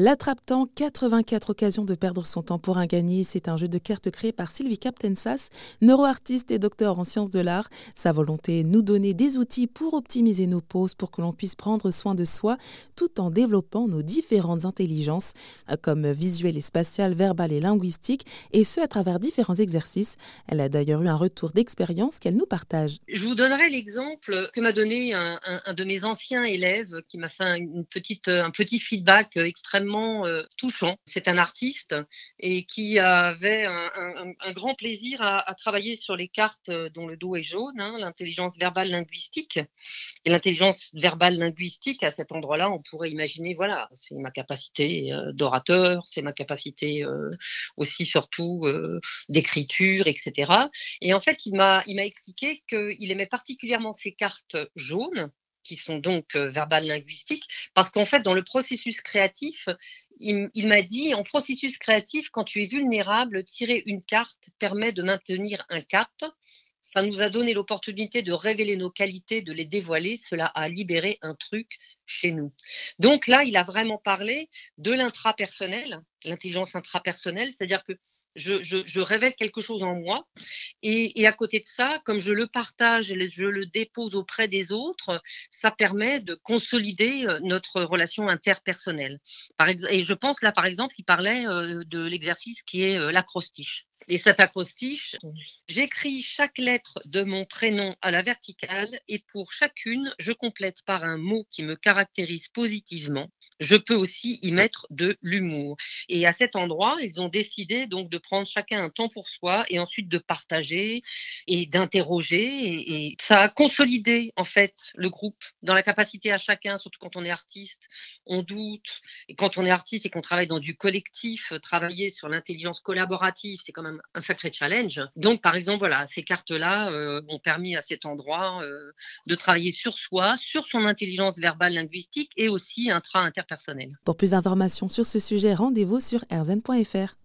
L'attrape-temps, 84 occasions de perdre son temps pour un gagné. C'est un jeu de cartes créé par Sylvie Captensas, neuroartiste et docteur en sciences de l'art. Sa volonté est nous donner des outils pour optimiser nos pauses pour que l'on puisse prendre soin de soi tout en développant nos différentes intelligences comme visuelle et spatiale, verbale et linguistique et ce à travers différents exercices. Elle a d'ailleurs eu un retour d'expérience qu'elle nous partage. Je vous donnerai l'exemple que m'a donné un, de mes anciens élèves qui m'a fait une petite, un petit feedback extrêmement euh, touchant. C'est un artiste et qui avait un, grand plaisir à, travailler sur les cartes dont le dos est jaune, hein, l'intelligence verbale linguistique. Et l'intelligence verbale linguistique, à cet endroit-là, on pourrait imaginer, voilà, c'est ma capacité euh, d'orateur, c'est ma capacité euh, aussi surtout d'écriture, etc. Et en fait, il m'a expliqué qu'il aimait particulièrement ces cartes jaunes qui sont donc euh, verbales linguistiques, parce qu'en fait, dans le processus créatif, il, m'a dit, en processus créatif, quand tu es vulnérable, tirer une carte permet de maintenir un cap. Ça nous a donné l'opportunité de révéler nos qualités, de les dévoiler. Cela a libéré un truc chez nous. Donc là, il a vraiment parlé de l'intrapersonnel, l'intelligence intrapersonnelle, c'est-à-dire que je, révèle quelque chose en moi. Et, à côté de ça, comme je le partage je le dépose auprès des autres, ça permet de consolider euh, notre relation interpersonnelle. et je pense là, par exemple, il parlait euh, de l'exercice qui est euh, l'acrostiche. Et cet acrostiche, j'écris chaque lettre de mon prénom à la verticale et pour chacune, je complète par un mot qui me caractérise positivement je peux aussi y mettre de l'humour. Et à cet endroit, ils ont décidé donc de prendre chacun un temps pour soi et ensuite de partager et d'interroger. Et, ça a consolidé en fait le groupe dans la capacité à chacun, surtout quand on est artiste, on doute. Et quand on est artiste et qu'on travaille dans du collectif, travailler sur l'intelligence collaborative, c'est quand même un sacré challenge. Donc par exemple, voilà, ces cartes-là euh, ont permis à cet endroit euh, de travailler sur soi, sur son intelligence verbale linguistique et aussi intra-interpersonnelle. Pour plus d'informations sur ce sujet, rendez-vous sur erzen.fr.